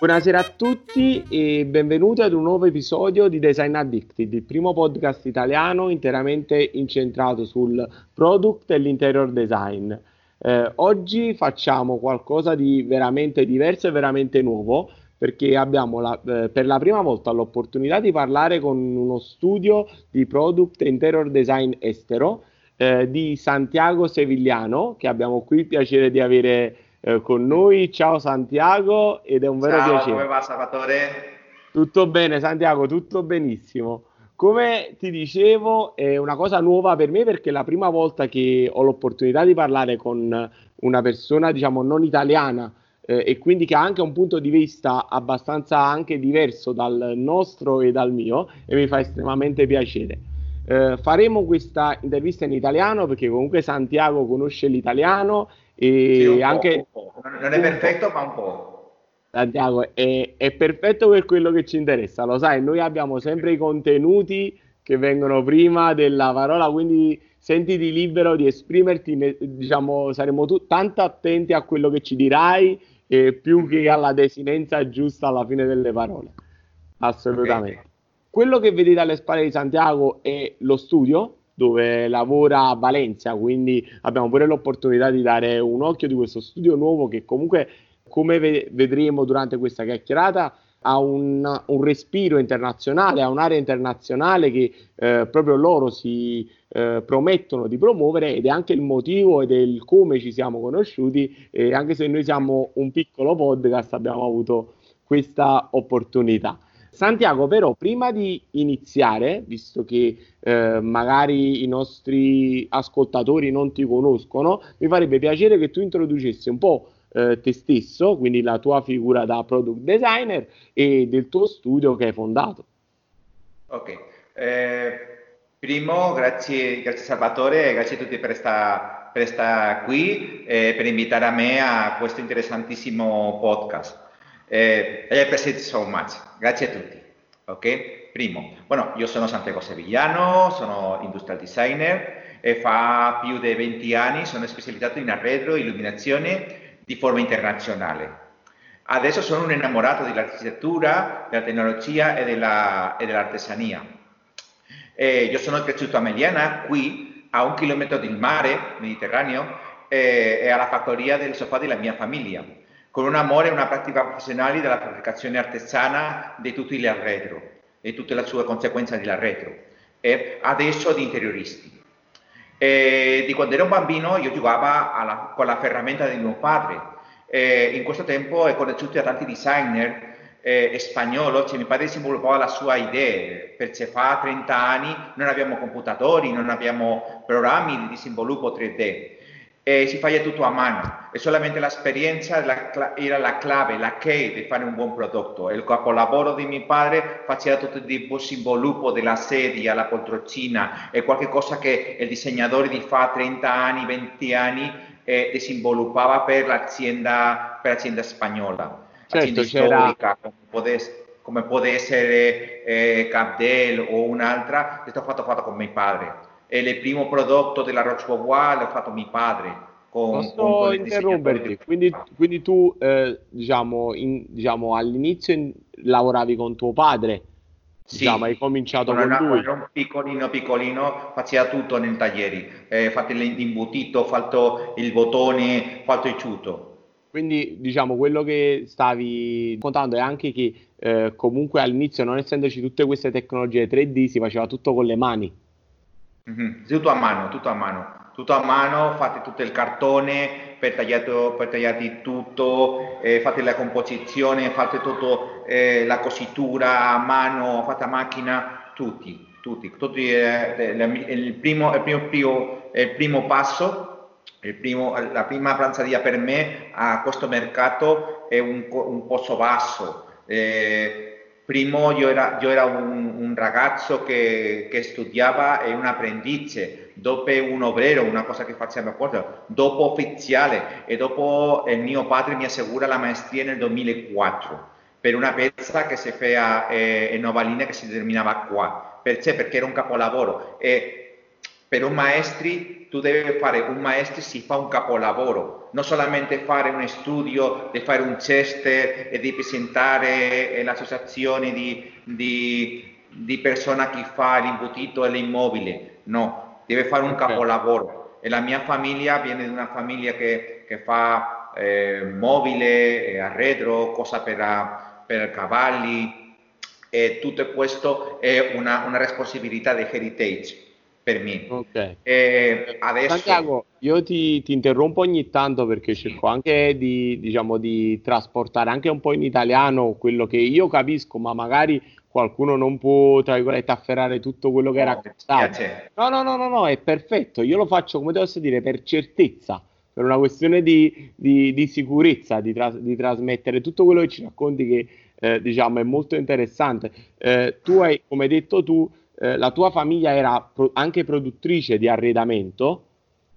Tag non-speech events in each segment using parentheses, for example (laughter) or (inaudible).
Buonasera a tutti e benvenuti ad un nuovo episodio di Design Addicted, il primo podcast italiano interamente incentrato sul product e l'interior design. Eh, oggi facciamo qualcosa di veramente diverso e veramente nuovo perché abbiamo la, eh, per la prima volta l'opportunità di parlare con uno studio di product e interior design estero eh, di Santiago Sevigliano che abbiamo qui il piacere di avere eh, con noi. Ciao Santiago ed è un vero Ciao, piacere. come va Salvatore? Tutto bene Santiago, tutto benissimo. Come ti dicevo, è una cosa nuova per me perché è la prima volta che ho l'opportunità di parlare con una persona, diciamo, non italiana eh, e quindi che ha anche un punto di vista abbastanza anche diverso dal nostro e dal mio e mi fa estremamente piacere. Eh, faremo questa intervista in italiano perché comunque Santiago conosce l'italiano Sì, anche. Non è perfetto, ma un po'. Santiago è, è perfetto per quello che ci interessa, lo sai, noi abbiamo sempre i contenuti che vengono prima della parola, quindi sentiti libero di esprimerti, ne- diciamo, saremo tu- tanto attenti a quello che ci dirai eh, più che alla desinenza giusta alla fine delle parole. Assolutamente. Quello che vedete alle spalle di Santiago è lo studio dove lavora a Valencia, quindi abbiamo pure l'opportunità di dare un occhio di questo studio nuovo che comunque, come ve- vedremo durante questa chiacchierata, ha un, un respiro internazionale, ha un'area internazionale che eh, proprio loro si eh, promettono di promuovere ed è anche il motivo ed è il come ci siamo conosciuti e anche se noi siamo un piccolo podcast abbiamo avuto questa opportunità. Santiago, però, prima di iniziare, visto che eh, magari i nostri ascoltatori non ti conoscono, mi farebbe piacere che tu introducessi un po' eh, te stesso, quindi la tua figura da product designer e del tuo studio che hai fondato. Ok. Eh, primo, grazie, grazie Salvatore, grazie a tutti per stare per sta qui e per invitare a me a questo interessantissimo podcast. Eh, I appreciate so much. Grazie a tutti. Ok? Primo, bueno, io sono Santiago Sevigliano, sono industrial designer e fa più di 20 anni sono specializzato in arredo e illuminazione di forma internazionale. Adesso sono un innamorato dell'architettura, della tecnologia e, della, e. Eh, io sono cresciuto a Meliana, qui a un chilometro del mare Mediterraneo eh, e alla fattoria del sofà della mia famiglia, con un amore e una pratica professionale della fabbricazione artesana di tutti gli arredo e tutte le sue conseguenze dell'arredo e adesso di interioristi. E di quando ero un bambino io giocavo alla- con la ferramenta di mio padre. E in questo tempo ho conosciuto a tanti designer eh, spagnolo, cioè mio padre sviluppava la sua idea, perché fa 30 anni non abbiamo computatori, non abbiamo programmi di sviluppo 3D e si fa tutto a mano e solamente l'esperienza la era la clave, la key di fare un buon prodotto. Il capolavoro di mio padre faceva tutto il tipo di sviluppo della sedia, la poltroncina e qualche cosa che il disegnatore di fa 30 anni, 20 anni eh, sviluppava per l'azienda, per l'azienda spagnola, Certo, storica, come può, es- come può essere eh, Capdel o un'altra, è stato fatto con mio padre. E il primo prodotto della Roche Beauvoir l'ha fatto mio padre. Con, Posso con interromperti? di- Quindi, quindi tu, eh, diciamo, in- diciamo, all'inizio in- lavoravi con tuo padre, Sì. diciamo, hai cominciato con era, lui. era un piccolino piccolino faceva tutto nei taglieri, eh, fatto l'imbutito, fatto il bottone, fatto il ciuto. Quindi, diciamo, quello che stavi contando è anche che eh, comunque all'inizio, non essendoci tutte queste tecnologie 3D, si faceva tutto con le mani. Mhm, Tutto a mano, tutto a mano, tutto a mano, fate tutto il cartone per tagliato, per tagliati tutto, eh, fate la composizione, fate tutto eh, la cositura a mano, fate a macchina, tutti, tutti, tutti eh, il, primo, il, primo, il primo passo, primo- la prima pranzeria per me a questo mercato è un, un posto basso. Eh, Primo io era, io era un, un ragazzo che, che studiava e un apprendice, dopo un obrero, una cosa che facciamo apposta, dopo ufficiale e dopo il mio padre mi assicura la maestria nel 2004 per una pezza che si fa eh, in Novalina che si terminava qua. Perché? Perché era un capolavoro e per un maestri tu devi fare un maestro si fa un capolavoro, non solamente fare un studio, di fare un ceste e di presentare l'associazione di, di, di persone che fa l'imbutito e l'immobile, no, deve fare un okay. capolavoro. E la mia famiglia viene da una famiglia che, che fa eh, mobile, eh, arredo, cosa per, per cavalli, e tutto questo è una, una responsabilità di heritage per me. Ok. E adesso... Santiago, io ti, ti, interrompo ogni tanto perché cerco anche di, diciamo, di trasportare anche un po' in italiano quello che io capisco, ma magari qualcuno non può, tra virgolette, afferrare tutto quello che era raccontato. No, no, no, no, no, è perfetto. Io lo faccio, come devo dire, per certezza, per una questione di, di, di sicurezza, di, tra, di, trasmettere tutto quello che ci racconti che, eh, diciamo, è molto interessante. Eh, tu hai, come hai detto tu, eh, la tua famiglia era pro- anche produttrice di arredamento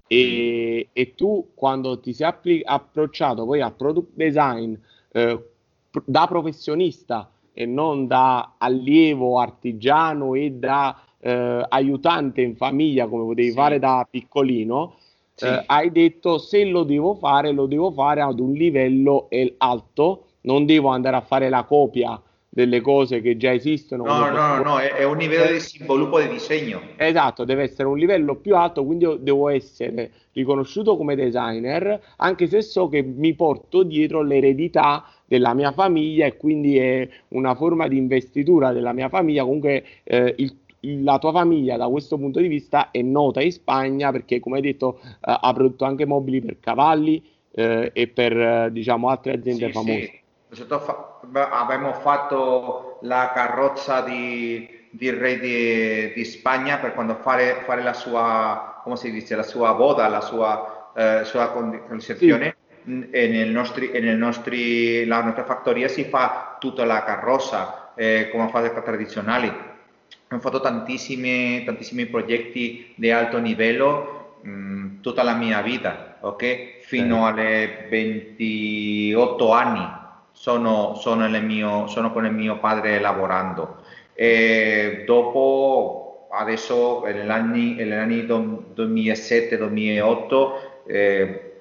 e, e, tu quando ti sei appli- approcciato poi al product design eh, pr- da professionista e non da allievo artigiano e da eh, aiutante in famiglia come potevi sì. fare da piccolino, sì. Eh, hai detto se lo devo fare lo devo fare ad un livello alto, non devo andare a fare la copia delle cose che già esistono. No, no, no, è, è, un livello di sviluppo di disegno. Esatto, deve essere un livello più alto, quindi io devo essere riconosciuto come designer, anche se so che mi porto dietro l'eredità della mia famiglia e quindi è una forma di investitura della mia famiglia. Comunque eh, il la tua famiglia da questo punto di vista è nota in Spagna perché come hai detto eh, ha prodotto anche mobili per cavalli eh, e per eh, diciamo altre aziende sì, famose. Sì abbiamo fatto la carrozza di, di re di, di, Spagna per quando fare, fare, la sua, come si dice, la sua boda, la sua, eh, sua concezione. Sì. E nel nostri, e nel nostri, la nostra fattoria si fa tutta la carrozza eh, come fase tradizionali. Ho fatto tantissimi, tantissimi progetti di alto livello mh, mm, tutta la mia vita, ok? Fino sì. alle 28 anni sono, sono, mio, sono con il mio padre lavorando. E dopo, adesso negli anni, anni 2007-2008, eh,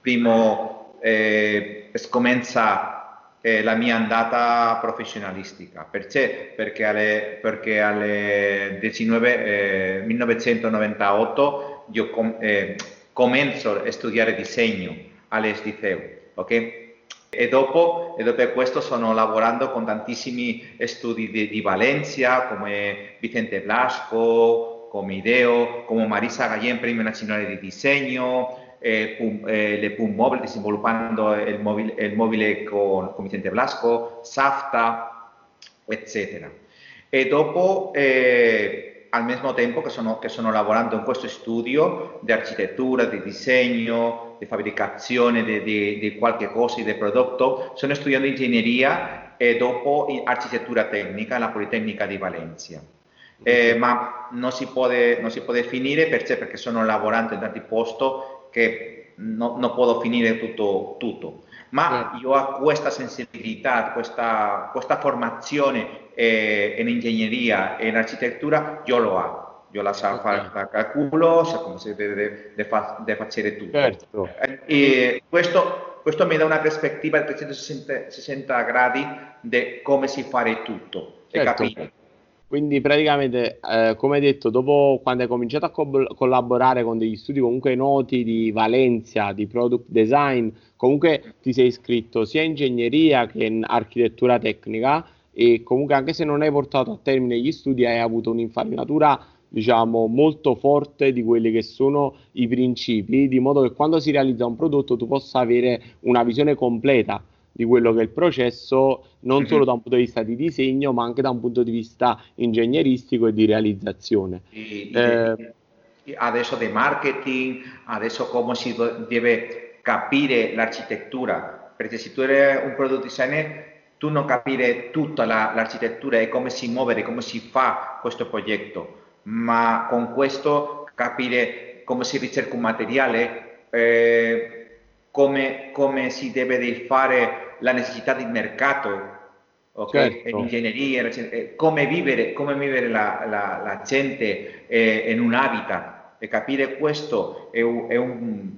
primo eh, scomincia eh, la mia andata professionalistica. Perché? Perché alle, perché alle 19, 1998 io com, eh, comincio a studiare disegno all'Esticeo. Okay? E dopo, e dopo questo sono lavorando con tantissimi studi di, di Valencia come Vicente Blasco, come Ideo, come Marisa Gallien, Premio Nazionale di Disegno, eh, Pum, eh, le Pum Mobile, sviluppando il mobile, il mobile con, con, Vicente Blasco, Safta, eccetera. E dopo eh, al mismo tempo che sono, che sono lavorando in questo studio di architettura, di disegno, di fabbricazione di, di, di qualche cosa, di prodotto, sono studiando ingegneria e dopo architettura tecnica alla Politecnica di Valencia. Eh, ma non si, può, non si può finire perché, perché sono lavorando in tanti posti che no, non posso finire tutto. tutto. Ma io ho questa sensibilità, questa, questa formazione eh, in ingegneria e in architettura, io lo ho. Io la so fare da calcolo, so come si deve, deve, fare tutto. Certo. E questo, questo, mi dà una prospettiva di 360 gradi di come si fare tutto certo. Quindi praticamente, eh, come hai detto, dopo quando hai cominciato a co- collaborare con degli studi comunque noti di Valencia, di product design, comunque ti sei iscritto sia in ingegneria che in architettura tecnica e comunque anche se non hai portato a termine gli studi hai avuto un'infarinatura diciamo molto forte di quelli che sono i principi di modo che quando si realizza un prodotto tu possa avere una visione completa di quello che è il processo non solo da un punto di vista di disegno ma anche da un punto di vista ingegneristico e di realizzazione. E, eh, adesso di marketing adesso come si deve capire l'architettura. Perché se tu eri un product designer tu non capire tutta la, l'architettura e come si muove, come si fa questo progetto, ma con questo capire come si ricerca un materiale, eh, come, come, si deve fare la necessità di mercato, okay? certo. ingegneria, come vivere, come vivere la, la, la gente eh, in un habitat. e capire questo è un, è un,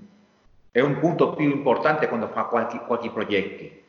è un punto più importante quando fa qualche, qualche progetto.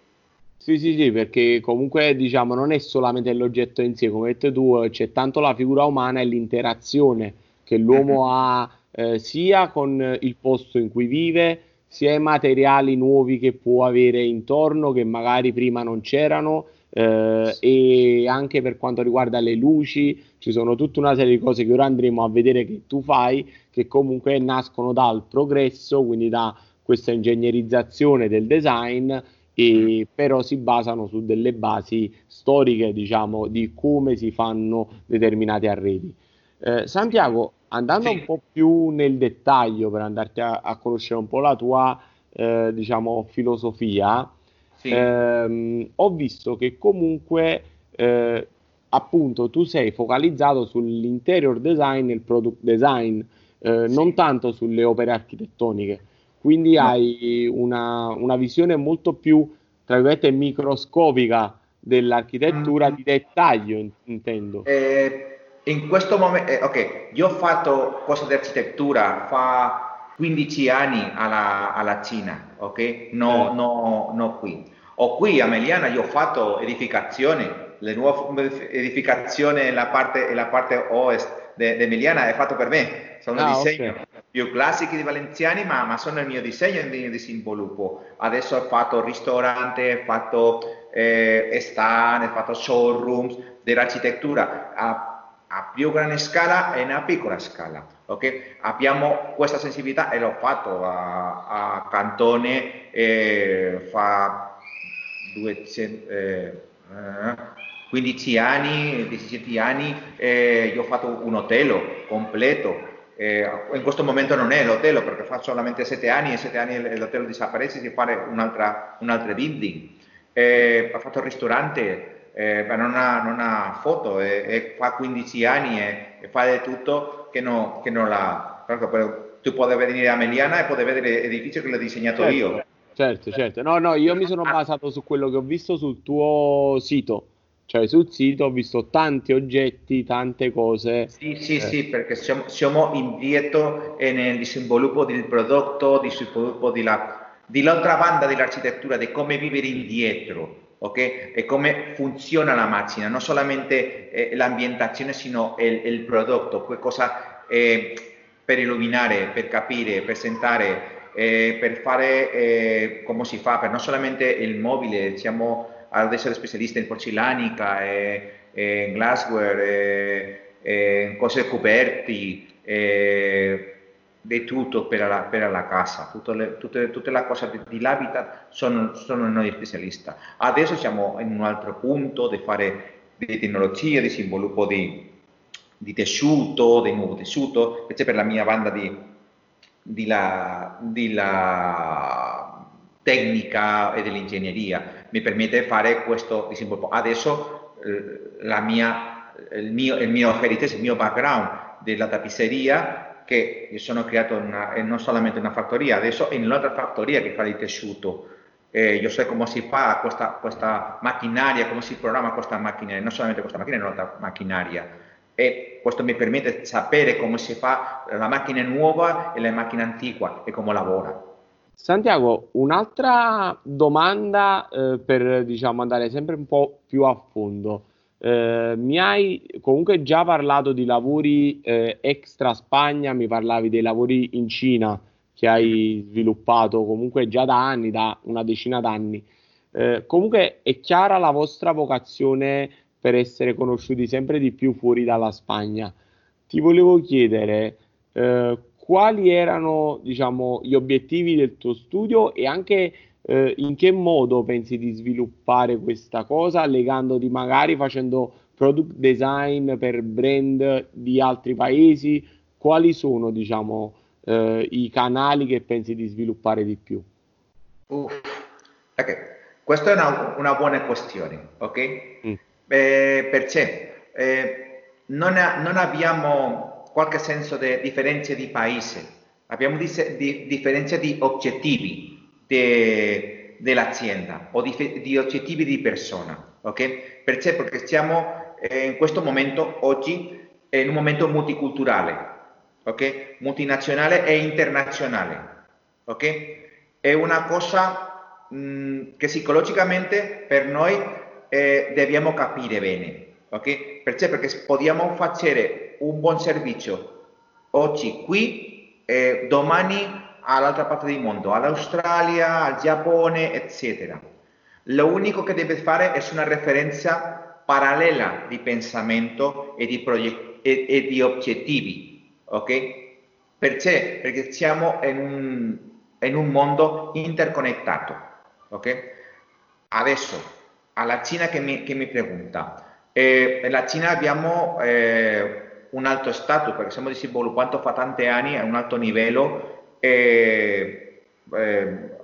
Sì, sì, sì, perché comunque diciamo non è solamente l'oggetto in sé, come hai detto tu, c'è tanto la figura umana e l'interazione che l'uomo mm-hmm. ha eh, sia con il posto in cui vive, sia i materiali nuovi che può avere intorno che magari prima non c'erano eh, e anche per quanto riguarda le luci ci sono tutta una serie di cose che ora andremo a vedere che tu fai che comunque nascono dal progresso, quindi da questa ingegnerizzazione del design e però si basano su delle basi storiche, diciamo, di come si fanno determinati arredi. Eh, Santiago, andando sì. un po' più nel dettaglio per andarti a, a conoscere un po' la tua, eh, diciamo, filosofia, sì. ehm, ho visto che comunque, eh, appunto, tu sei focalizzato sull'interior design e il product design, eh, sì. non tanto sulle opere architettoniche quindi no. hai una, una, visione molto più, tra virgolette, microscopica dell'architettura mm. di dettaglio, intendo. Eh, in questo momento, eh, ok, io ho fatto cose di architettura fa 15 anni alla, alla Cina, ok? No, eh. no, no qui. O qui a Meliana io ho fatto edificazione, le nuove edificazioni nella parte, nella parte ovest di Meliana è fatto per me, sono ah, disegno. Okay più classici di Valenziani, ma, ma, sono il mio disegno di, di sviluppo. Adesso ho fatto ristorante, ho fatto eh, stand, ho fatto showrooms dell'architettura a, a, più grande scala e a piccola scala. Okay? Abbiamo questa sensibilità e l'ho fatto a, a Cantone eh, fa 200, eh, 15 anni, 17 anni, eh, io ho fatto un hotel completo eh, in questo momento non è l'hotel perché fa solamente sette anni e sette anni l'hotel desaparece si fa un'altra, un'altra building. Eh, ha fatto il ristorante, eh, ma non ha, non ha foto, fa 15 anni e, fa di tutto che, no, che non l'ha. Tu puoi venire a Meliana e puoi vedere l'edificio che l'ho disegnato certo, io. Certo, certo. No, no, io mi sono basato su quello che ho visto sul tuo sito cioè sul sito ho visto tanti oggetti, tante cose. Sì, sì, eh. sì, perché siamo, siamo indietro nel sviluppo del prodotto, di sviluppo della, dell'altra banda dell'architettura, di come vivere indietro. Okay? E come funziona la macchina, non solamente eh, l'ambientazione, sino il, il prodotto, cosa eh, per illuminare, per capire, per sentare, eh, per fare eh, come si fa, per non solamente il mobile, siamo ad essere specialista in porcellanica, e, e in glassware, e, e in cose coperti, di tutto per la, per la casa, tutte le, tutte, tutte le cose di, di l'habitat sono, sono noi specialisti. Adesso siamo in un altro punto di fare di tecnologia, di sviluppo di, di tessuto, di nuovo tessuto, invece per la mia banda di, di, la, di la tecnica e dell'ingegneria mi permette di fare questo sviluppo. Adesso eh, mia, il, mio, il mio heritage, il mio background della tapisseria che io sono creato una, non solamente una fattoria, adesso in un'altra fattoria che fa di tessuto. Eh, io so come si fa questa, questa macchinaria, come si programma questa macchinaria, non solamente questa macchina, ma un'altra macchinaria. E questo mi permette di sapere come si fa la macchina nuova e la macchina antica e come lavora. Santiago, un'altra domanda eh, per diciamo, andare sempre un po' più a fondo. Eh, mi hai comunque già parlato di lavori eh, extra Spagna, mi parlavi dei lavori in Cina che hai sviluppato comunque già da anni, da una decina d'anni. Eh, comunque è chiara la vostra vocazione per essere conosciuti sempre di più fuori dalla Spagna. Ti volevo chiedere eh, quali erano diciamo, gli obiettivi del tuo studio e anche eh, in che modo pensi di sviluppare questa cosa, legandoti magari facendo product design per brand di altri paesi, quali sono diciamo, eh, i canali che pensi di sviluppare di più? Uh, okay. Questa è una, una, buona questione, ok? Mm. Eh, perché eh, non, non abbiamo qualche senso di differenze di paese, abbiamo di, di, differenze di obiettivi de, dell'azienda o di, di, obiettivi di persona. ok? Perché? Perché siamo eh, in questo momento oggi in un momento multiculturale. ok? Multinazionale e internazionale, ok? È una cosa mh, mm, che psicologicamente per noi eh, dobbiamo capire bene, ok? Perché? Perché possiamo fare un buon servizio oggi qui e domani all'altra parte del mondo, all'Australia, al Giappone, eccetera. Lo unico che deve fare è una referenza parallela di pensamento e di, e, e di obiettivi, ok? Perché? Perché siamo in un, in un mondo interconnettato, ok? Adesso, alla Cina che mi, che mi pregunta, eh, nella Cina abbiamo eh, un alto stato perché stiamo sviluppando fa tanti anni a un alto livello eh,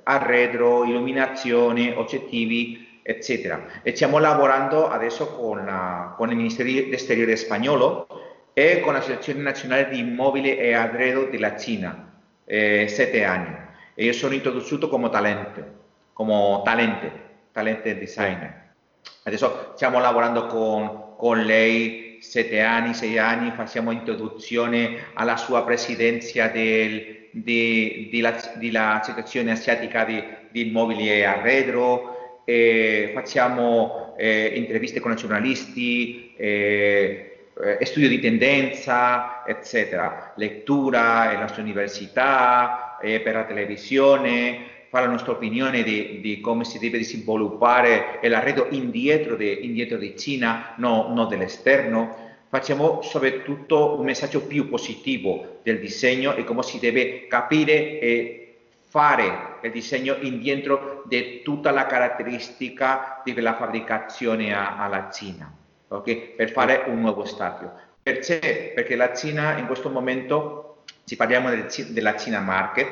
arredo, illuminazione, oggettivi, eccetera. E stiamo lavorando adesso con, la, con il Ministero dell'Esteriore spagnolo e con l'Associazione Nazionale di Immobili e Arredo della Cina, eh, sette anni. E io sono introdotto come talente, come talente, talente designer. Adesso stiamo lavorando con, con lei sette anni, sei anni, facciamo introduzione alla sua presidenza del, di, di, dell'Associazione Asiatica di, di, Immobili e Arredo, eh, facciamo eh, interviste con i giornalisti, eh, studio di tendenza, eccetera, lettura nelle nostre università, per la televisione, fare la nostra opinione di, di come si deve sviluppare l'arredo indietro, di, indietro di Cina, non no dell'esterno facciamo soprattutto un messaggio più positivo del disegno e come si deve capire e fare il disegno indietro di tutta la caratteristica della fabbricazione alla Cina, okay? per fare un nuovo stadio. Perché? Perché la Cina in questo momento, se parliamo del, della Cina Market,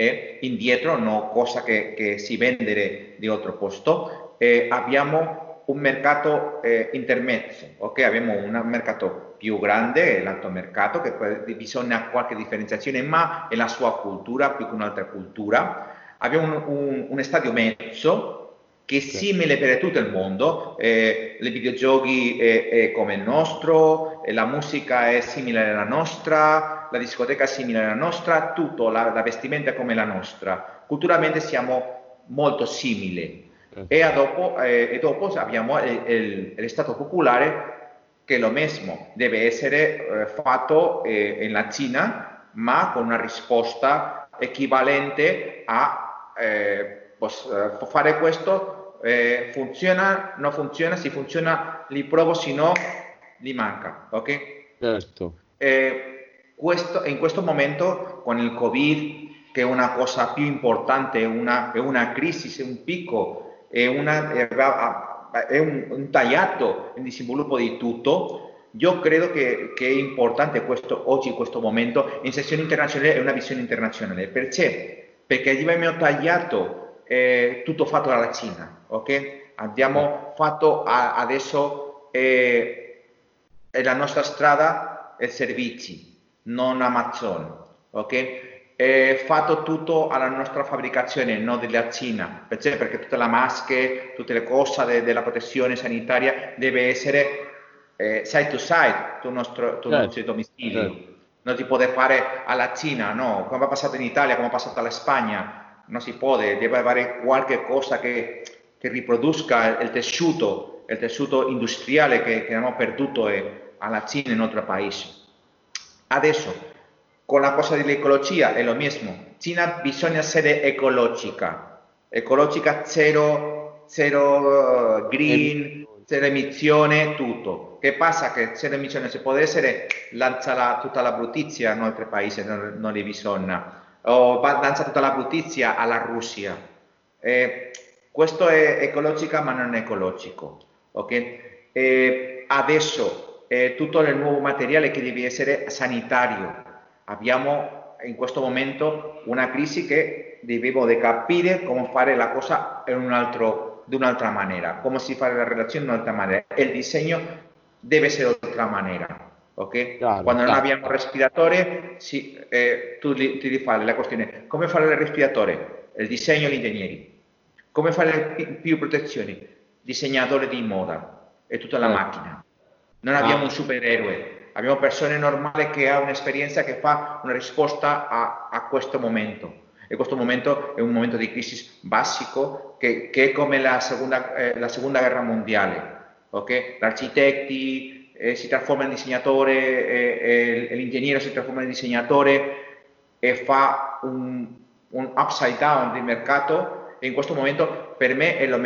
è indietro, no cosa che, che si vende di altro posto, eh, abbiamo un mercato eh, intermezzo, ok? Abbiamo un mercato più grande, l'alto mercato, che bisogna qualche differenziazione, ma è la sua cultura più che un'altra cultura. Abbiamo un, un, un stadio mezzo che è simile per tutto il mondo, eh, i videogiochi è, è, come il nostro, la musica è simile alla nostra, la discoteca è simile alla nostra, tutto, la, la vestimenta è come la nostra. Culturalmente siamo molto simili. E dopo, eh, e dopo abbiamo il, il, il, Stato popolare che lo mismo deve essere eh, fatto eh, nella Cina, ma con una risposta equivalente a eh, eh, fare questo, eh, funziona, non funziona, se funziona li provo, se no li manca. Ok? Certo. Questo, in questo momento con il Covid, che è una cosa più importante, una, è una crisi, è un picco è, una, è un, un, tagliato in sviluppo di tutto. Io credo che, che, è importante questo, oggi, in questo momento, in sessione internazionale è una visione internazionale. Perché? Perché abbiamo tagliato eh, tutto fatto dalla Cina, ok? Abbiamo fatto a, adesso eh, la nostra strada e servizi, non Amazon, ok? è fatto tutto alla nostra fabbricazione, non della Cina, perché, perché tutte le maschere, tutte le cose de, della protezione sanitaria deve essere eh, side to side, tu nostro, tu certo. nostro domicilio. Certo. Non si può fare alla Cina, no, come è passato in Italia, come è passato alla Spagna, non si può, deve avere qualche cosa che, che riproduca il tessuto, il tessuto industriale che, che abbiamo perduto eh, alla Cina in altri paesi. Adesso, con la cosa dell'ecologia è lo stesso. Cina bisogna essere ecologica, ecologica zero, zero uh, green, zero emissione, tutto. Che passa che zero emissione si può essere, lancia la, tutta la bruttizia in altri paesi, non, non li bisogna, o lancia tutta la bruttizia alla Russia. Eh, questo è ecologica ma non è ecologico. Okay? Eh, adesso eh, tutto il nuovo materiale che deve essere sanitario, abbiamo in questo momento una crisi che dobbiamo capire come fare la cosa in un altro, di un'altra maniera, come si fa la relazione in un'altra maniera. Il disegno deve essere di un'altra maniera. Okay? Claro, Quando non abbiamo respiratore, sì, eh, tu ti fare la questione come fare il respiratore? Il disegno e gli ingegneri. Come fare più protezioni? Disegnatore di moda e tutta la eh. macchina. Non abbiamo ah. un supereroe, abbiamo persone normali che hanno un'esperienza che fa una risposta a, a, questo momento. E questo momento è un momento di crisi basico che, che è come la seconda, eh, la seconda guerra mondiale. Okay? L'architetto eh, si trasforma in disegnatore, eh, eh, l'ingegnere si trasforma in disegnatore e fa un, un upside down del mercato e in questo momento per me è lo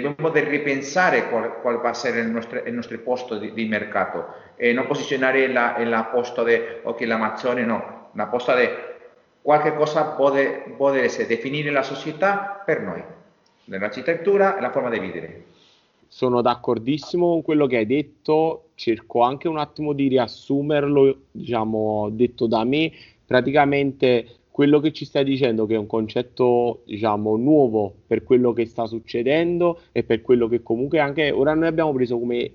mesmo dobbiamo ripensare qual, qual, va a essere il nostro, il nostro posto di, di, mercato e non posizionare la, la posto di ok l'Amazzonia no, la posta di qualche cosa può, può essere definire la società per noi nell'architettura e la forma di vivere. Sono d'accordissimo con quello che hai detto cerco anche un attimo di riassumerlo diciamo detto da me. Praticamente quello che ci stai dicendo che è un concetto, diciamo, nuovo per quello che sta succedendo e per quello che comunque anche ora noi abbiamo preso come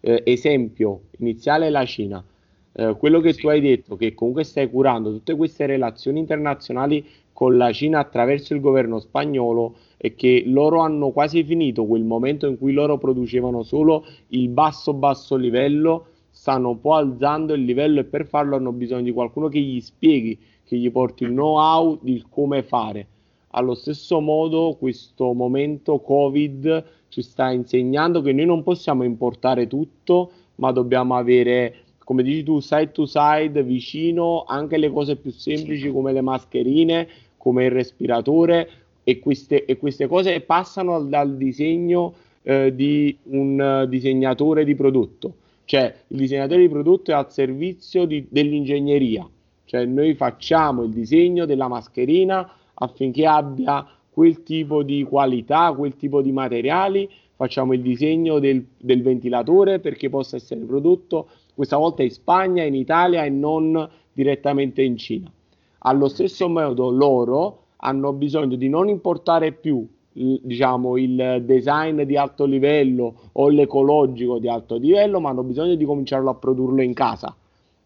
eh, esempio iniziale la Cina. Eh, quello che sì. tu hai detto, che comunque stai curando tutte queste relazioni internazionali con la Cina attraverso il governo spagnolo e che loro hanno quasi finito quel momento in cui loro producevano solo il basso basso livello, stanno un po' alzando il livello e per farlo hanno bisogno di qualcuno che gli spieghi che gli porti il know-how di come fare. Allo stesso modo, questo momento Covid ci sta insegnando che noi non possiamo importare tutto, ma dobbiamo avere, come dici tu, side to side, vicino anche le cose più semplici come le mascherine, come il respiratore e queste, e queste cose passano dal disegno eh, di un disegnatore di prodotto. Cioè il disegnatore di prodotto è al servizio di, dell'ingegneria cioè noi facciamo il disegno della mascherina affinché abbia quel tipo di qualità, quel tipo di materiali, facciamo il disegno del, del ventilatore perché possa essere prodotto questa volta in Spagna, in Italia e non direttamente in Cina. Allo stesso modo loro hanno bisogno di non importare più diciamo il design di alto livello o l'ecologico di alto livello, ma hanno bisogno di cominciarlo a produrlo in casa.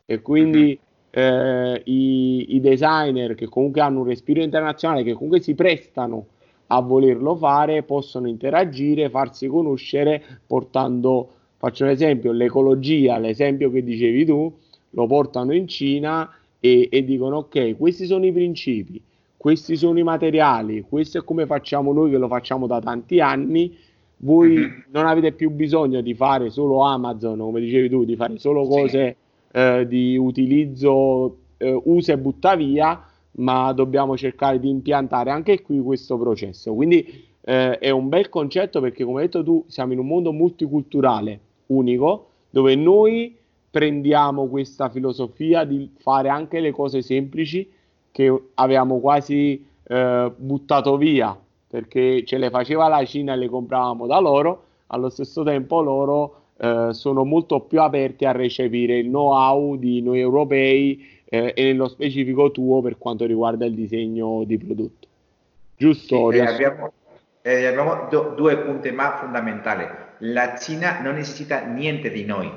E quindi eh, i, i, designer che comunque hanno un respiro internazionale, che comunque si prestano a volerlo fare, possono interagire, farsi conoscere portando, faccio un esempio, l'ecologia, l'esempio che dicevi tu, lo portano in Cina e, e dicono ok, questi sono i principi, questi sono i materiali, questo è come facciamo noi che lo facciamo da tanti anni, voi mm-hmm. non avete più bisogno di fare solo Amazon, come dicevi tu, di fare solo cose... Sì eh, di utilizzo eh, usa e butta via, ma dobbiamo cercare di impiantare anche qui questo processo. Quindi eh, è un bel concetto perché, come hai detto tu, siamo in un mondo multiculturale unico dove noi prendiamo questa filosofia di fare anche le cose semplici che avevamo quasi eh, buttato via perché ce le faceva la Cina e le compravamo da loro, allo stesso tempo loro eh, sono molto più aperti a recepire il know-how di noi europei eh, e nello specifico tuo per quanto riguarda il disegno di prodotto. Giusto? Sì, abbiamo, abbiamo do, due punti ma fondamentali. La Cina non necessita niente di noi.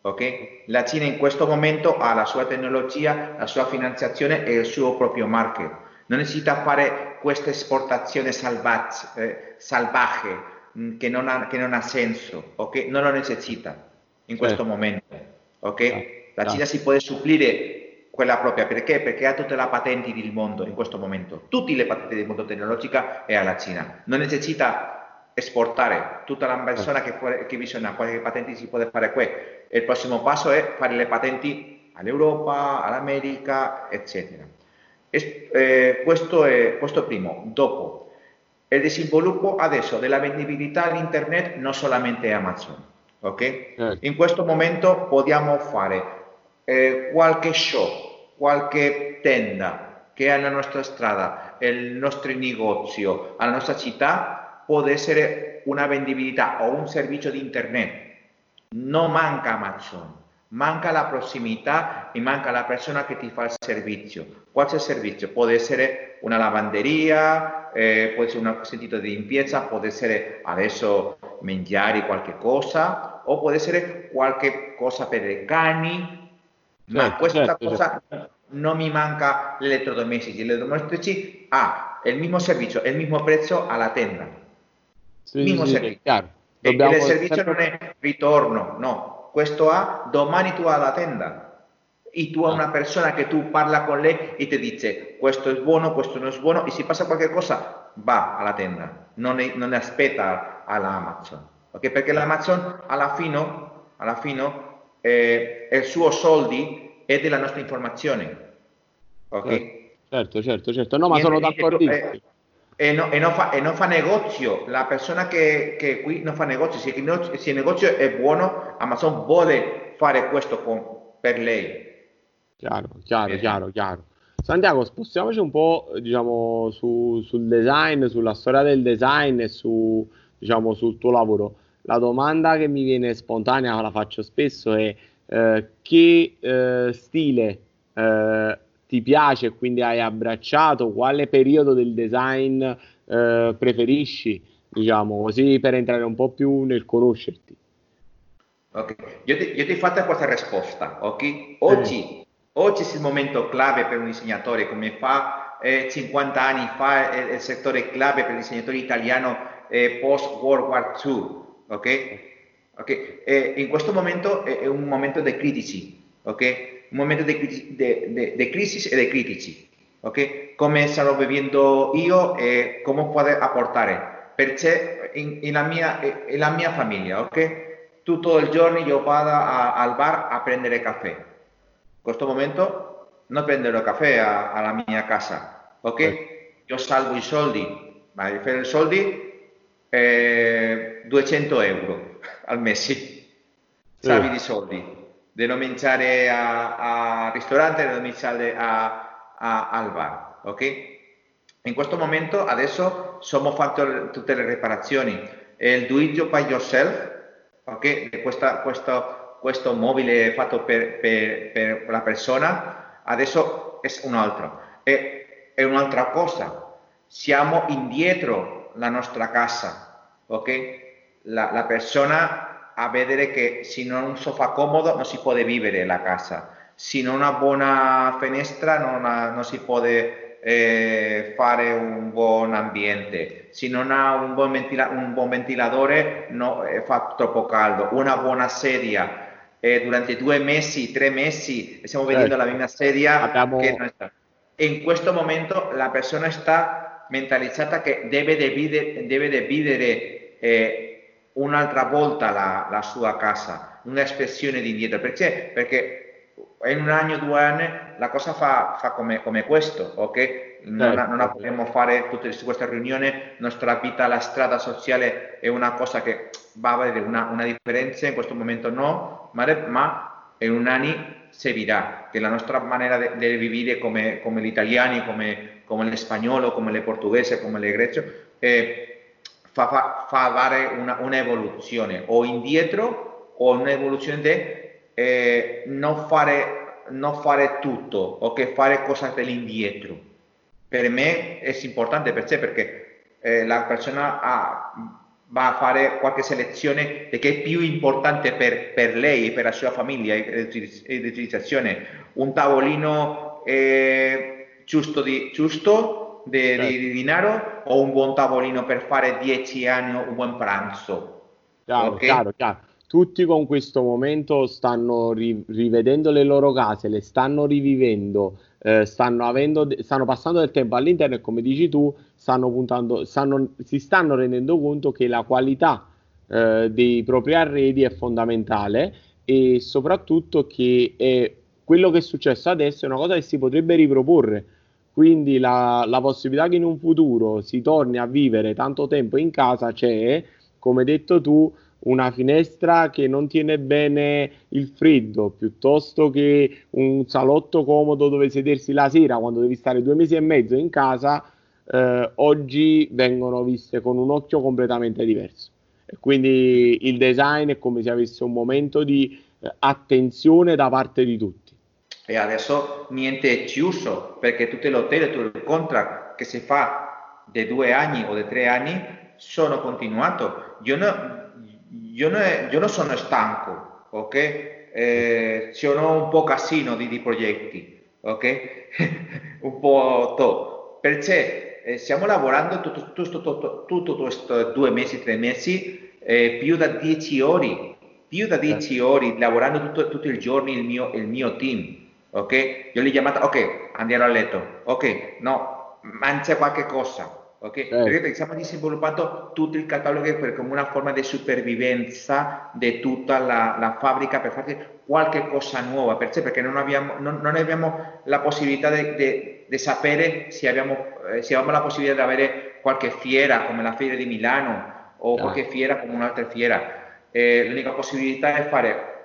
Okay? La Cina in questo momento ha la sua tecnologia, la sua finanziazione e il suo proprio market. Non necessita fare questa esportazione salvaggia, eh, salvaje che non ha, che non ha senso, ok? Non lo necessita in questo certo. momento, ok? La Cina si può supplire quella propria, perché? Perché ha tutte le patenti del mondo in questo momento, tutte le patenti del mondo tecnologico è alla Cina, non necessita esportare tutta la persona che, che bisogna, qualche patente si può fare qui. Il prossimo passo è fare le patenti all'Europa, all'America, eccetera. Es, eh, questo è questo primo. Dopo, il sviluppo adesso della vendibilità all'internet non solamente Amazon. Okay? Eh. In questo momento possiamo fare eh, qualche shop, qualche tenda che è la nostra strada, il nostro negozio, la nostra città, può essere una vendibilità o un servizio di internet. Non manca Amazon, manca la prossimità e manca la persona che ti fa il servizio. Qualche servizio può essere una lavanderia, eh, può essere un sentito di limpieza, può essere adesso mangiare qualche cosa o può essere qualche cosa per i cani, ma certo, questa certo, cosa certo. non mi manca l'elettrodomestici. L'elettrodomestici ha il mismo servizio, il mismo prezzo alla tenda. Sì, mismo sì, servizio. Il servizio non è ritorno, no, questo A, domani tu hai la tenda e tu hai una persona che tu parla con lei e ti dice questo è buono, questo non è buono e se passa qualche cosa va alla tenda, non, è, non aspetta all'Amazon, okay? perché l'Amazon alla fine, alla fine eh, il suo soldi è della nostra informazione. Ok? Certo, certo, certo, no ma sono d'accordo. E, e, no, e, non fa, e non fa negozio, la persona che, che qui non fa negozio, se il, se il negozio è buono, Amazon vuole fare questo con, per lei. Chiaro, chiaro, eh. chiaro, chiaro. Santiago, spostiamoci un po' diciamo, su, sul design, sulla storia del design e su, diciamo, sul tuo lavoro. La domanda che mi viene spontanea, la faccio spesso, è eh, che eh, stile eh, ti piace e quindi hai abbracciato? Quale periodo del design eh, preferisci? Diciamo così per entrare un po' più nel conoscerti. Ok, io ti, io ti ho fatto questa risposta, ok? Oggi Oggi è il momento clave per un disegnatore, come fa eh, 50 anni fa eh, il settore clave per il disegnatore italiano eh, post World War II. Ok? okay. Eh, in questo momento è, un momento di critici, ok? Un momento di, crisi e di critici, ok? Come sto vivendo io e come può apportare. Perché in, in, la mia, in la mia famiglia, ok? Tutto il giorno io vado a, al bar a prendere caffè questo momento non prenderò caffè a, alla mia casa, ok? Eh. Io salvo i soldi, ma per i soldi eh, 200 euro (laughs) al mese, salvi di soldi, di non mangiare a, ristorante, di non mangiare a, a, al bar, ok? In questo momento adesso stiamo facendo tutte le riparazioni, il do it by yourself, ok? Questa, questo questo mobile fatto per, per, per la persona, adesso è un altro, è, è un'altra cosa. Siamo indietro la nostra casa, ok? La, la persona a vedere che se non un sofà comodo non si può vivere la casa, se non una buona finestra non, ha, non si può eh, fare un buon ambiente, se non ha un buon, ventila- un buon ventilatore no, eh, fa troppo caldo, una buona sedia, eh, durante due mesi, tre mesi, stiamo vedendo certo. la misma sedia Abbiamo... che non sta. E in questo momento la persona sta mentalizzata che deve dividere, deve dividere eh, un'altra volta la, la, sua casa, un'espressione di indietro. Perché? Perché in un anno, due anni, la cosa fa, fa come, come, questo, ok? Non, certo. non potremmo fare tutte queste riunioni, nostra vita, la strada sociale è una cosa che va a avere una, una differenza, in questo momento no, ma, ma in un anno servirà, che la nostra maniera di vivere come, come gli italiani, come, come l'espagnolo, come le portoghese, come le greche, eh, fa, fa, fa fare una, un'evoluzione o indietro o un'evoluzione di eh, non, fare, non fare tutto o che fare cose dell'indietro. Per me è importante per sé perché eh, la persona ha, va a fare qualche selezione di che è più importante per, per lei e per la sua famiglia e l'utilizzazione. Un tavolino eh, giusto, di, giusto di, certo. di, di, denaro o un buon tavolino per fare dieci anni un buon pranzo. Chiaro, okay? chiaro, chiaro tutti con questo momento stanno ri- rivedendo le loro case, le stanno rivivendo, eh, stanno, avendo, stanno passando del tempo all'interno e come dici tu stanno puntando, stanno, si stanno rendendo conto che la qualità eh, dei propri arredi è fondamentale e soprattutto che è, quello che è successo adesso è una cosa che si potrebbe riproporre. Quindi la, la possibilità che in un futuro si torni a vivere tanto tempo in casa c'è, come detto tu, una finestra che non tiene bene il freddo, piuttosto che un salotto comodo dove sedersi la sera quando devi stare due mesi e mezzo in casa, eh, oggi vengono viste con un occhio completamente diverso. E quindi il design è come se avesse un momento di eh, attenzione da parte di tutti. E adesso niente è chiuso, perché tutte le hotel, tutti i contratti che si fa di due anni o di tre anni sono continuati. Io no, io, ne, io non sono stanco, ok? Eh, sono un po' casino di, di progetti, ok? (laughs) un po' to. Perché eh, stiamo lavorando tutto, tutto, tutto, tutto questo due mesi, tre mesi, eh, più da dieci ore, più da 10 certo. ore lavorando tutto, tutto il giorno il mio, il mio team, ok? Io gli ho chiamato, ok, andiamo a letto, ok, no, mangia qualche cosa, ok? Certo. Perché stiamo sviluppando tutto il catalogo per, come una forma di supervivenza di tutta la, la fabbrica per fare qualche cosa nuova, perché, perché non, abbiamo, non, non abbiamo la possibilità di sapere se abbiamo, eh, se abbiamo la possibilità di avere qualche fiera come la fiera di Milano o ah. qualche fiera come un'altra fiera. Eh, l'unica possibilità è fare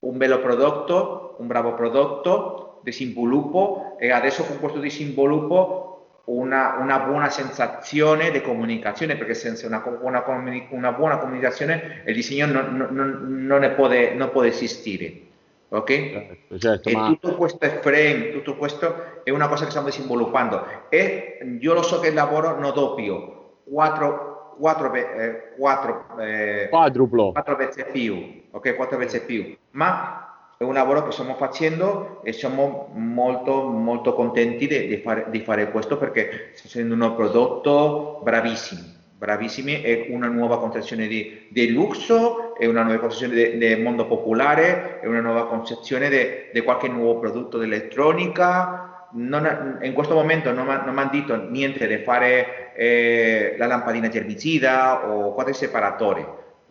un bello prodotto, un bravo prodotto di sviluppo e adesso con questo di sviluppo una, una, buona sensazione di comunicazione perché senza una, una, una buona comunicazione il disegno non, non, non, può, non può esistere. Ok? Certo, certo, e ma... tutto questo è frame, tutto questo è una cosa che stiamo sviluppando e io lo so che lavoro non doppio, quattro, quattro, eh, quattro, eh, quadruplo, quattro volte più, ok? Quattro volte più, ma è un lavoro che stiamo facendo e siamo molto molto contenti di, di, fare, di fare, questo perché sta essendo un prodotto bravissimo bravissimi. È una nuova concezione di, di lusso è una nuova concezione del mondo popolare è una nuova concezione di qualche nuovo prodotto di elettronica non, in questo momento non mi hanno detto niente di fare eh, la lampadina germicida o quadri separatori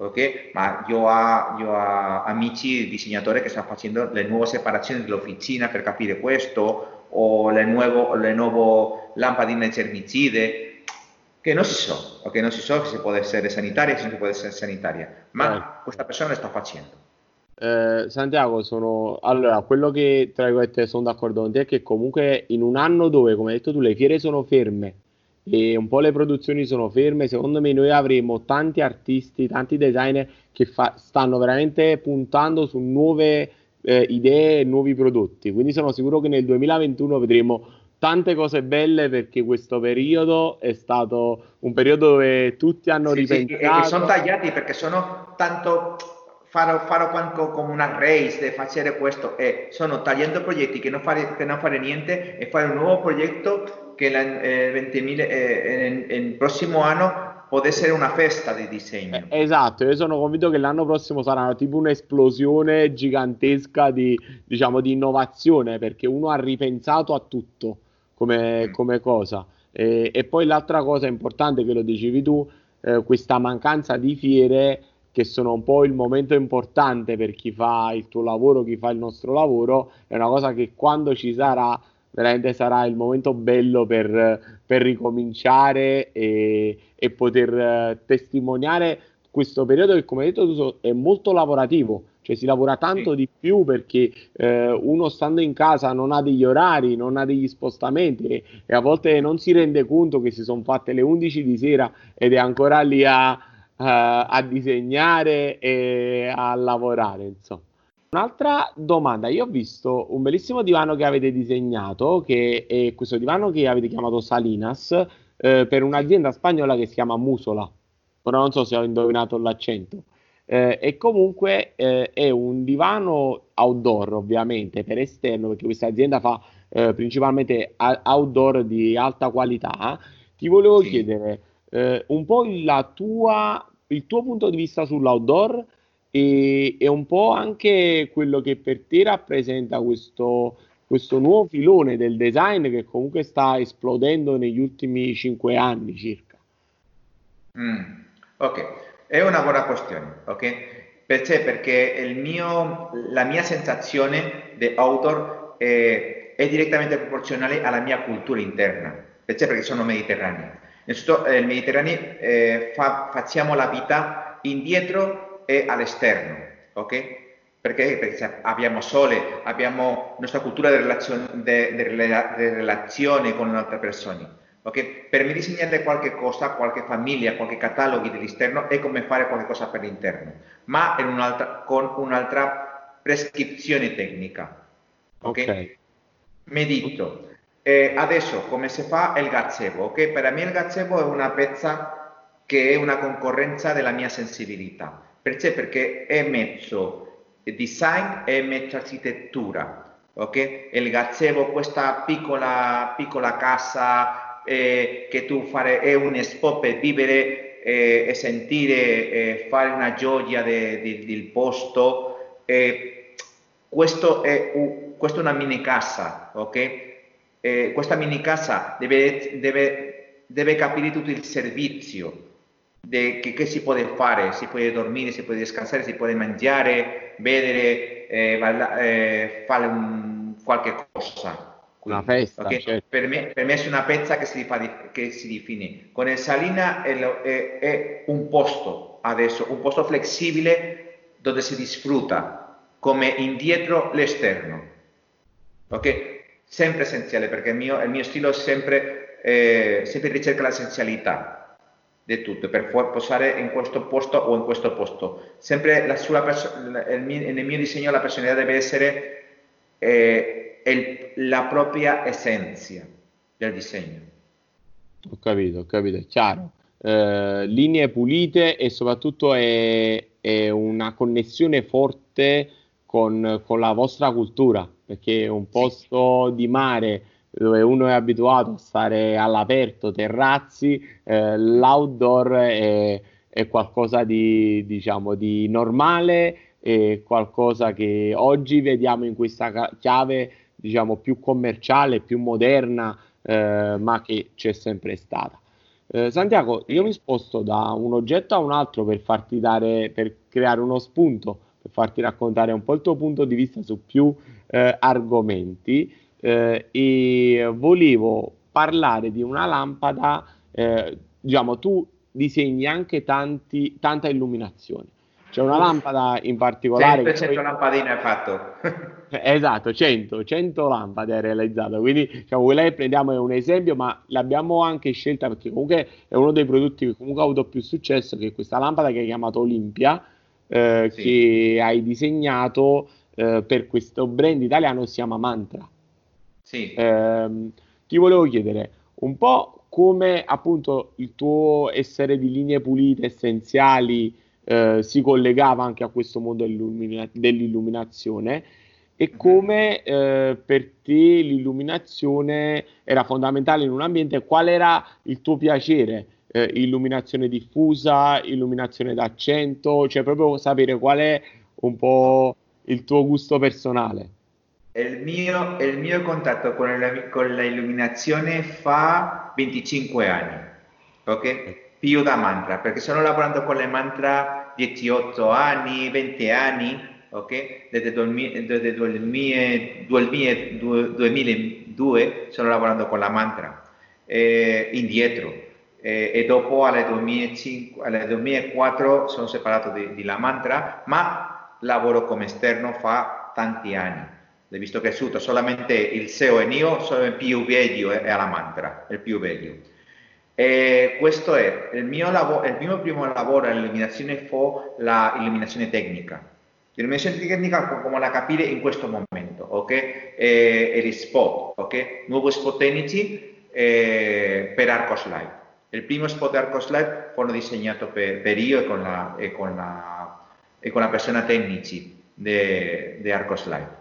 ok? Ma io ho, io ho amici disegnatori che stanno facendo le nuove separazioni dell'officina per capire questo, o le, nuovo, le nuove lampadine germicide, che non si so, ok? Non si so se può essere sanitaria, se non può essere sanitaria, ma eh. questa persona le sta facendo. Eh, Santiago, sono allora quello che tra virgolette sono d'accordo con te è che comunque in un anno dove, come hai detto tu, le fiere sono ferme, e un po' le produzioni sono ferme. Secondo me noi avremo tanti artisti, tanti designer che fa- stanno veramente puntando su nuove eh, idee e nuovi prodotti. Quindi sono sicuro che nel 2021 vedremo tante cose belle perché questo periodo è stato un periodo dove tutti hanno sì, ripensato. Sì, e sono tagliati perché sono tanto farò, farò come una race fare questo e sono tagliando progetti che non fare, che non fare niente e fare un nuovo progetto che la, eh, 20.000, eh, il prossimo anno può essere una festa di disegno. Eh, esatto, io sono convinto che l'anno prossimo sarà tipo un'esplosione gigantesca di, diciamo, di innovazione perché uno ha ripensato a tutto come, mm. come cosa. E, e, poi l'altra cosa importante che lo dicevi tu, eh, questa mancanza di fiere che sono un po' il momento importante per chi fa il tuo lavoro, chi fa il nostro lavoro, è una cosa che quando ci sarà veramente sarà il momento bello per, per ricominciare e, e, poter eh, testimoniare questo periodo che come hai detto tu è molto lavorativo cioè si lavora tanto sì. di più perché eh, uno stando in casa non ha degli orari, non ha degli spostamenti e, e a volte non si rende conto che si sono fatte le 11 di sera ed è ancora lì a, a, a disegnare e a lavorare insomma. Un'altra domanda, io ho visto un bellissimo divano che avete disegnato, che è questo divano che avete chiamato Salinas, eh, per un'azienda spagnola che si chiama Musola, però non so se ho indovinato l'accento. Eh, e comunque eh, è un divano outdoor, ovviamente, per esterno, perché questa azienda fa eh, principalmente outdoor di alta qualità. Ti volevo sì. chiedere eh, un po' tua, il tuo punto di vista sull'outdoor e, e un po' anche quello che per te rappresenta questo, questo nuovo filone del design che comunque sta esplodendo negli ultimi cinque anni circa. Mm, ok, è una buona questione, ok? Perché? Perché mio, la mia sensazione di outdoor è, è, direttamente proporzionale alla mia cultura interna, perché? Perché sono mediterraneo. Nel Mediterraneo eh, fa, facciamo la vita indietro e all'esterno, ok? Perché? Perché abbiamo sole, abbiamo nostra cultura di relazione, de, de relazione con un'altra persona. Okay? Per me disegnare qualche cosa, qualche famiglia, qualche catalogo dell'esterno è come fare qualcosa per l'interno, ma un'altra, con un'altra prescrizione tecnica. Ok? okay. Medito. Eh, adesso come si fa il gazebo? Okay? Per me il gazebo è una pezza che è una concorrenza della mia sensibilità. Perché? Perché è mezzo design e mezzo architettura. Ok? Il gazebo, questa piccola, piccola casa eh, che tu fare è un spot per vivere e, e sentire e fare una gioia de, de, del posto. Questo è, questo è una mini casa, ok? Questa mini casa deve, deve, deve capire tutto il servizio che, che, si può fare, si può dormire, si può descansare, si può mangiare, bere, eh, eh, fare un, qualche cosa. Una festa. Okay? Certo. Per, me, per, me, è una pezza che si, fa, che si define. Con il Salina è, è, è, un posto adesso, un posto flessibile dove si disfrutta come indietro l'esterno. Ok? Sempre essenziale perché il mio, il mio stile è sempre, eh, sempre ricerca l'essenzialità di tutto per posare in questo posto o in questo posto. Sempre la sua nel mio disegno la personalità deve essere eh, è la propria essenza del disegno. Ho capito, ho capito, è chiaro. Eh, linee pulite e soprattutto è, è una connessione forte con, con, la vostra cultura, perché è un posto sì. di mare dove uno è abituato a stare all'aperto, terrazzi, eh, l'outdoor è, è, qualcosa di, diciamo, di normale, è qualcosa che oggi vediamo in questa chiave diciamo, più commerciale, più moderna, eh, ma che c'è sempre stata. Eh, Santiago, io mi sposto da un oggetto a un altro per farti dare, per creare uno spunto, per farti raccontare un po' il tuo punto di vista su più eh, argomenti eh, e volevo parlare di una lampada, eh, diciamo, tu disegni anche tanti, tanta illuminazione. C'è una lampada in particolare. 100, 100 poi... lampadine hai fatto. (laughs) esatto, 100, 100 lampade hai realizzato. Quindi, diciamo, quella che prendiamo è un esempio, ma l'abbiamo anche scelta perché comunque è uno dei prodotti che comunque ha avuto più successo, che è questa lampada che hai chiamato Olimpia, eh, sì. che hai disegnato eh, per questo brand italiano, si chiama Mantra. Sì. Eh, ti volevo chiedere un po' come appunto il tuo essere di linee pulite, essenziali, eh, si collegava anche a questo mondo dell'illuminazione e mhm. come eh, per te l'illuminazione era fondamentale in un ambiente, qual era il tuo piacere? Eh, illuminazione diffusa, illuminazione d'accento, cioè proprio sapere qual è un po' il tuo gusto personale. Il mio, il mio contatto con, la, con l'illuminazione fa 25 anni, ok? più da mantra, perché sono lavorando con le mantra 18 anni, 20 anni, ok? Desde, 2000, 2002 sono lavorando con la mantra, eh, indietro. Eh, e dopo alle 2005, alle 2004 sono separato di, di la mantra, ma lavoro come esterno fa tanti anni. Visto cresciuto, solamente il SEO e io sono il più vecchio è la mantra, il più vecchio. E questo è il mio, lavoro, il mio primo lavoro all'illuminazione fu l'illuminazione tecnica. L'illuminazione tecnica come la capire in questo momento, ok? E, gli spot, ok? Nuovi spot tecnici per Arcos Live. Il primo spot Arcos Live fu disegnato per, per io e con, la, e, con la, e con la persona tecnici di Arcos Live.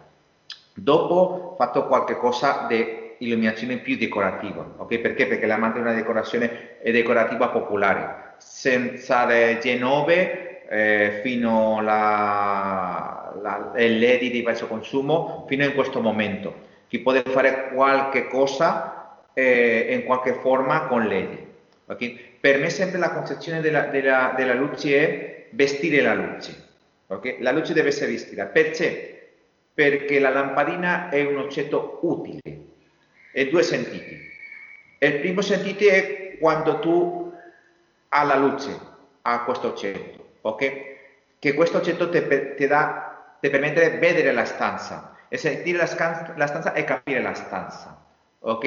Dopo ho fatto qualche cosa di illuminazione più decorativa, ok? Perché? Perché la manta è una decorazione decorativa popolare, senza G9 eh, fino alla LED di basso consumo, fino in questo momento. Chi può fare qualche cosa eh, in qualche forma con LED. Okay? Per me sempre la concezione della, della, della luce è vestire la luce. Okay? La luce deve essere vestita. Perché? Perché la lampadina è un oggetto utile e due sentiti. Il primo sentito è quando tu hai la luce a questo oggetto, ok? Che questo oggetto ti, permette di vedere la stanza e sentire la, la stanza e capire la stanza, ok?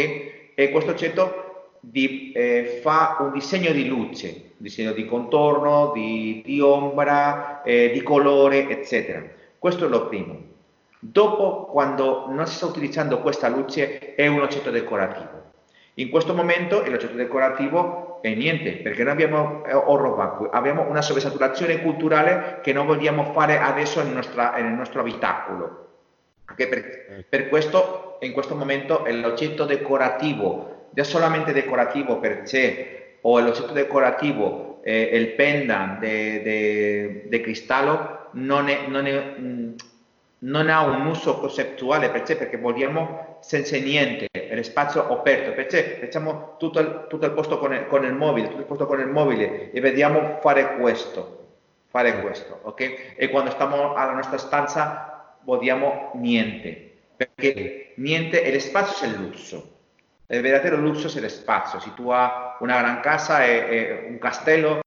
E questo oggetto di, eh, fa un disegno di luce, un disegno di contorno, di, di ombra, eh, di colore, eccetera. Questo è lo primo. Dopo, quando non si sta utilizzando questa luce, è un oggetto decorativo. In questo momento l'oggetto decorativo è niente, perché noi abbiamo eh, oro vacuo, abbiamo una sovrasaturazione culturale che non vogliamo fare adesso nel, nostra, nel nostro abitacolo. Per, eh. per, questo, in questo momento, l'oggetto decorativo, già solamente decorativo per sé, o l'oggetto decorativo eh, il pendant di cristallo non, è, non, è, mm, non, ha un uso concettuale per sé perché vogliamo senza niente, lo spazio aperto, perché facciamo tutto il, tutto il posto con il, con il, mobile, tutto il posto con il mobile e vediamo fare questo, fare questo, ok? E quando stiamo alla nostra stanza vogliamo niente, perché niente, lo spazio è il lusso. Il vero lusso è lo spazio. Se tu hai una gran casa e, e un castello,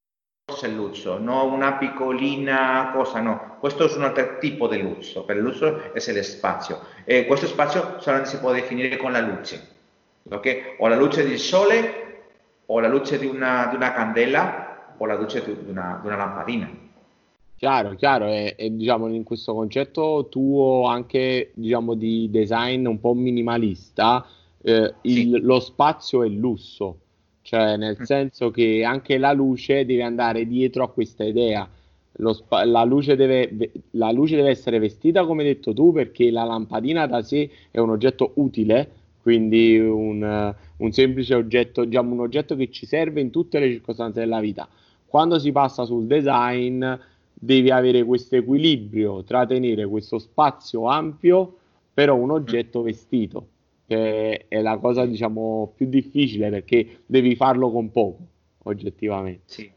è il lusso, non una piccolina cosa, no. Questo è un altro tipo di lusso. Per il lusso è lo spazio. E questo spazio solamente si può definire con la luce. Okay? O la luce del sole, o la luce di una, di una candela, o la luce di una, di una lampadina. Chiaro, chiaro, e, e, diciamo in questo concetto tuo anche diciamo di design un po' minimalista, eh, il, sì. lo spazio è lusso, cioè nel mm. senso che anche la luce deve andare dietro a questa idea. Spa- la, luce deve, la luce deve essere vestita come hai detto tu perché la lampadina da sé è un oggetto utile, quindi un, un semplice oggetto, diciamo un oggetto che ci serve in tutte le circostanze della vita. Quando si passa sul design devi avere questo equilibrio tra tenere questo spazio ampio, però un oggetto vestito, che è la cosa diciamo più difficile perché devi farlo con poco, oggettivamente. Sì.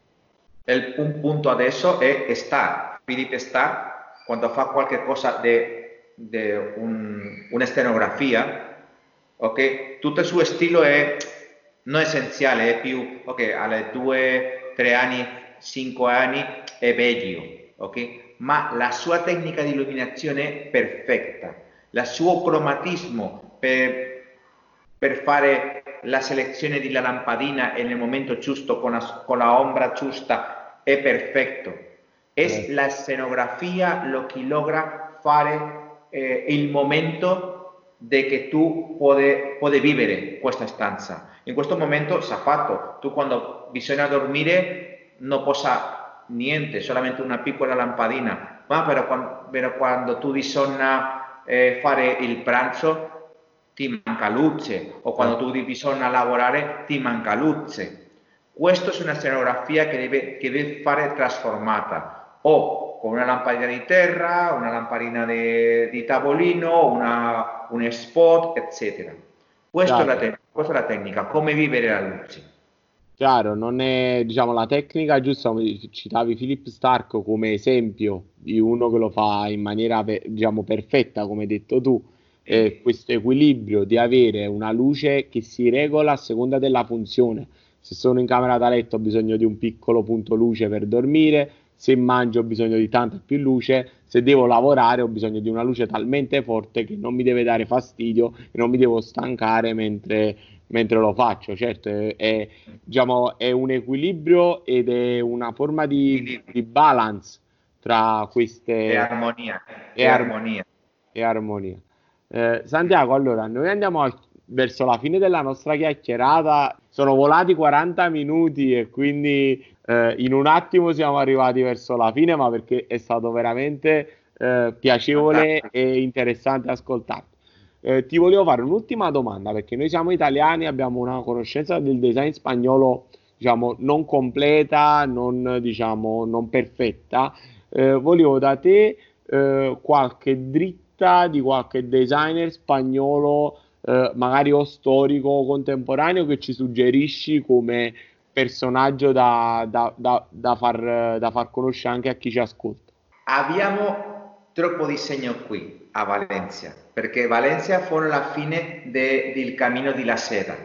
El, un punto adesso è Star, Philip Star, quando fa qualche cosa di un, una scenografia, ok? Tutto il suo stile è non essenziale, è più, ok, alle due, tre anni, cinque anni, è vecchio, ok? Ma la sua tecnica di illuminazione è perfetta, il suo cromatismo per, per fare la selezione della lampadina nel momento giusto, con la, con la ombra giusta, è perfetto. È la scenografia lo che logra fare eh, il momento di che tu puoi, puoi vivere questa stanza. In questo momento si è fatto, tu quando bisogna dormire non possa niente, solamente una piccola lampadina, ma però quando, però quando tu bisogna eh, fare il pranzo ti manca luce o quando tu bisogna lavorare ti manca luce. Questa è una scenografia che deve, che deve fare trasformata o con una lampadina di terra, una lampadina di, di tavolino, una, un spot, eccetera. Questa, è la, questa è la tecnica, come vivere la luce. Chiaro, non è diciamo la tecnica giusta, come citavi Philip Stark come esempio di uno che lo fa in maniera diciamo perfetta, come hai detto tu, eh, questo equilibrio di avere una luce che si regola a seconda della funzione. Se sono in camera da letto ho bisogno di un piccolo punto luce per dormire, se mangio ho bisogno di tanta più luce, se devo lavorare ho bisogno di una luce talmente forte che non mi deve dare fastidio e non mi devo stancare mentre mentre lo faccio. Certo, è, è, diciamo, è un equilibrio ed è una forma di, di balance tra queste... E armonia. E, armonia. E armonia. Eh, Santiago, allora, noi andiamo a, verso la fine della nostra chiacchierata. Sono volati 40 minuti e quindi eh, in un attimo siamo arrivati verso la fine, ma perché è stato veramente eh, piacevole e interessante ascoltarti. Eh, ti volevo fare un'ultima domanda perché noi siamo italiani, abbiamo una conoscenza del design spagnolo diciamo non completa, non, diciamo, non perfetta. Eh, volevo da te eh, qualche dritta di qualche designer spagnolo, eh, magari o storico contemporaneo, che ci suggerisci come personaggio da, da, da, da, far, da far conoscere anche a chi ci ascolta. Abbiamo troppo disegno qui a Valencia perché Valencia fu la fine de, del cammino di la sera.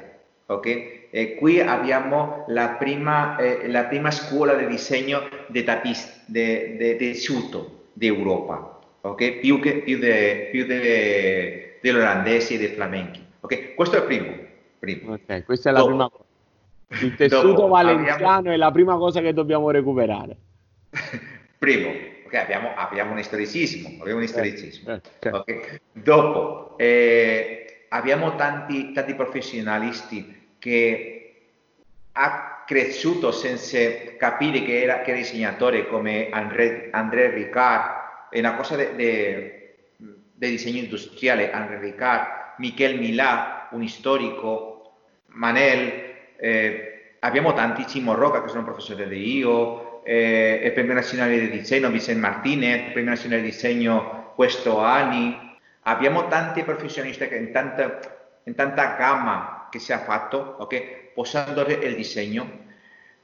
Okay? E qui abbiamo la prima, eh, la prima scuola di disegno di tessuto d'Europa, okay? più, che, più, de, più de, dell'olandese e dei flamenchi. Okay? Questo è il primo. primo. Okay, questa è la Dopo. prima cosa. Il (laughs) tessuto Dopo, valenziano abbiamo... è la prima cosa che dobbiamo recuperare. (laughs) primo okay, abbiamo, abbiamo, un istoricismo, abbiamo un istoricismo. Eh, eh, okay. Dopo eh, abbiamo tanti, tanti professionisti che ha cresciuto senza capire che era, che era disegnatore come André, André Ricard, una cosa di disegno industriale, André Ricard, Michel Milà, un storico, Manel, eh, abbiamo tanti Cimo Roca che sono professore di io, eh, il premio nazionale di disegno Vicente Martinez, il premio nazionale di disegno questo anni. Abbiamo tanti professionisti che in tanta, in tanta gamma che si è fatto, ok, posando il disegno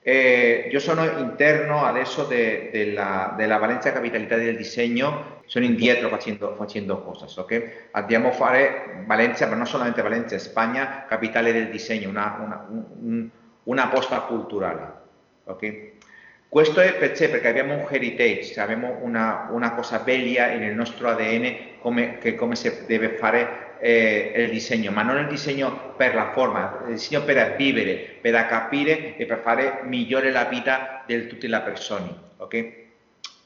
eh, io sono interno adesso de, de la, della Valencia Capitalità del Disegno, sono indietro facendo, facendo cose, ok? Andiamo a fare Valencia, ma non solamente Valencia, Spagna, capitale del disegno, una, una, un, una posta culturale, ok? Questo è perché, perché abbiamo un heritage, abbiamo una, una cosa bella nel nostro ADN come, che come si deve fare eh, il disegno, ma non il disegno per la forma, il disegno per vivere, per capire e per fare migliore la vita di tutte le persone. Okay?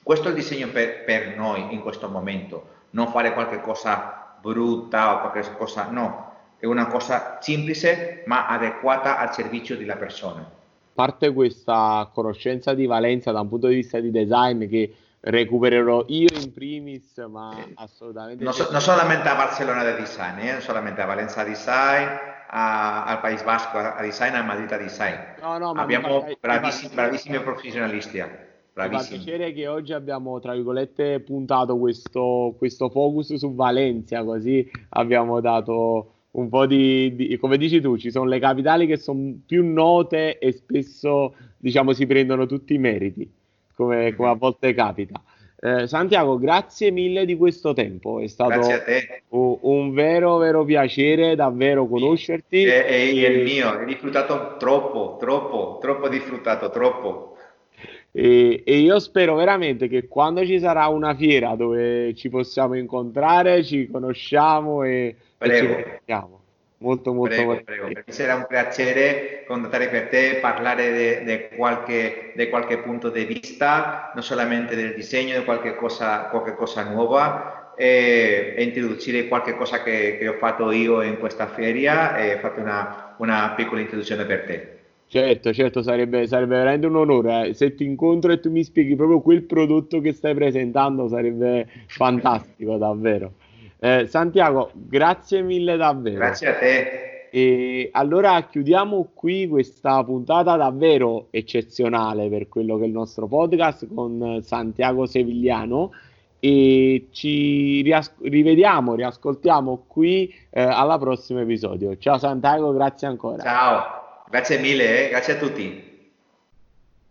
Questo è il disegno per, per, noi in questo momento, non fare qualche cosa brutta o qualche cosa, no, è una cosa semplice ma adeguata al servizio della persona. Parte questa conoscenza di Valenza da un punto di vista di design che recupererò io in primis, ma assolutamente... Non, so, non solamente a Barcelona de design, eh? non solamente a Valencia design, a, al País Vasco a design, a Madrid a design. No, no, abbiamo bravissimi, bravissimi professionisti. Eh. Bravissimi. Mi fa piacere che oggi abbiamo, tra virgolette, puntato questo, questo focus su Valencia, così abbiamo dato un po' di, di, come dici tu, ci sono le capitali che sono più note e spesso, diciamo, si prendono tutti i meriti come, come a volte capita. Eh, Santiago, grazie mille di questo tempo, è stato un, un, vero, vero piacere davvero conoscerti. E, e, e il mio, hai disfruttato troppo, troppo, troppo disfruttato, troppo. E, e, io spero veramente che quando ci sarà una fiera dove ci possiamo incontrare, ci conosciamo e, e ci conosciamo. Molto, molto prego, prego. Per me sarà un piacere contattare per te, parlare di qualche, qualche, punto di vista, non solamente del disegno, di qualche cosa, qualche cosa nuova e, e introdurre qualche cosa che, che, ho fatto io in questa feria e ho fatto una, una piccola introduzione per te. Certo, certo, sarebbe, sarebbe veramente un onore. Eh. Se ti incontro e tu mi spieghi proprio quel prodotto che stai presentando, sarebbe fantastico, davvero. Eh, Santiago, grazie mille davvero. Grazie a te. E allora chiudiamo qui questa puntata davvero eccezionale per quello che è il nostro podcast con Santiago Sevigliano e ci rias- rivediamo, riascoltiamo qui eh, alla prossimo episodio. Ciao Santiago, grazie ancora. Ciao, grazie mille, eh? grazie a tutti.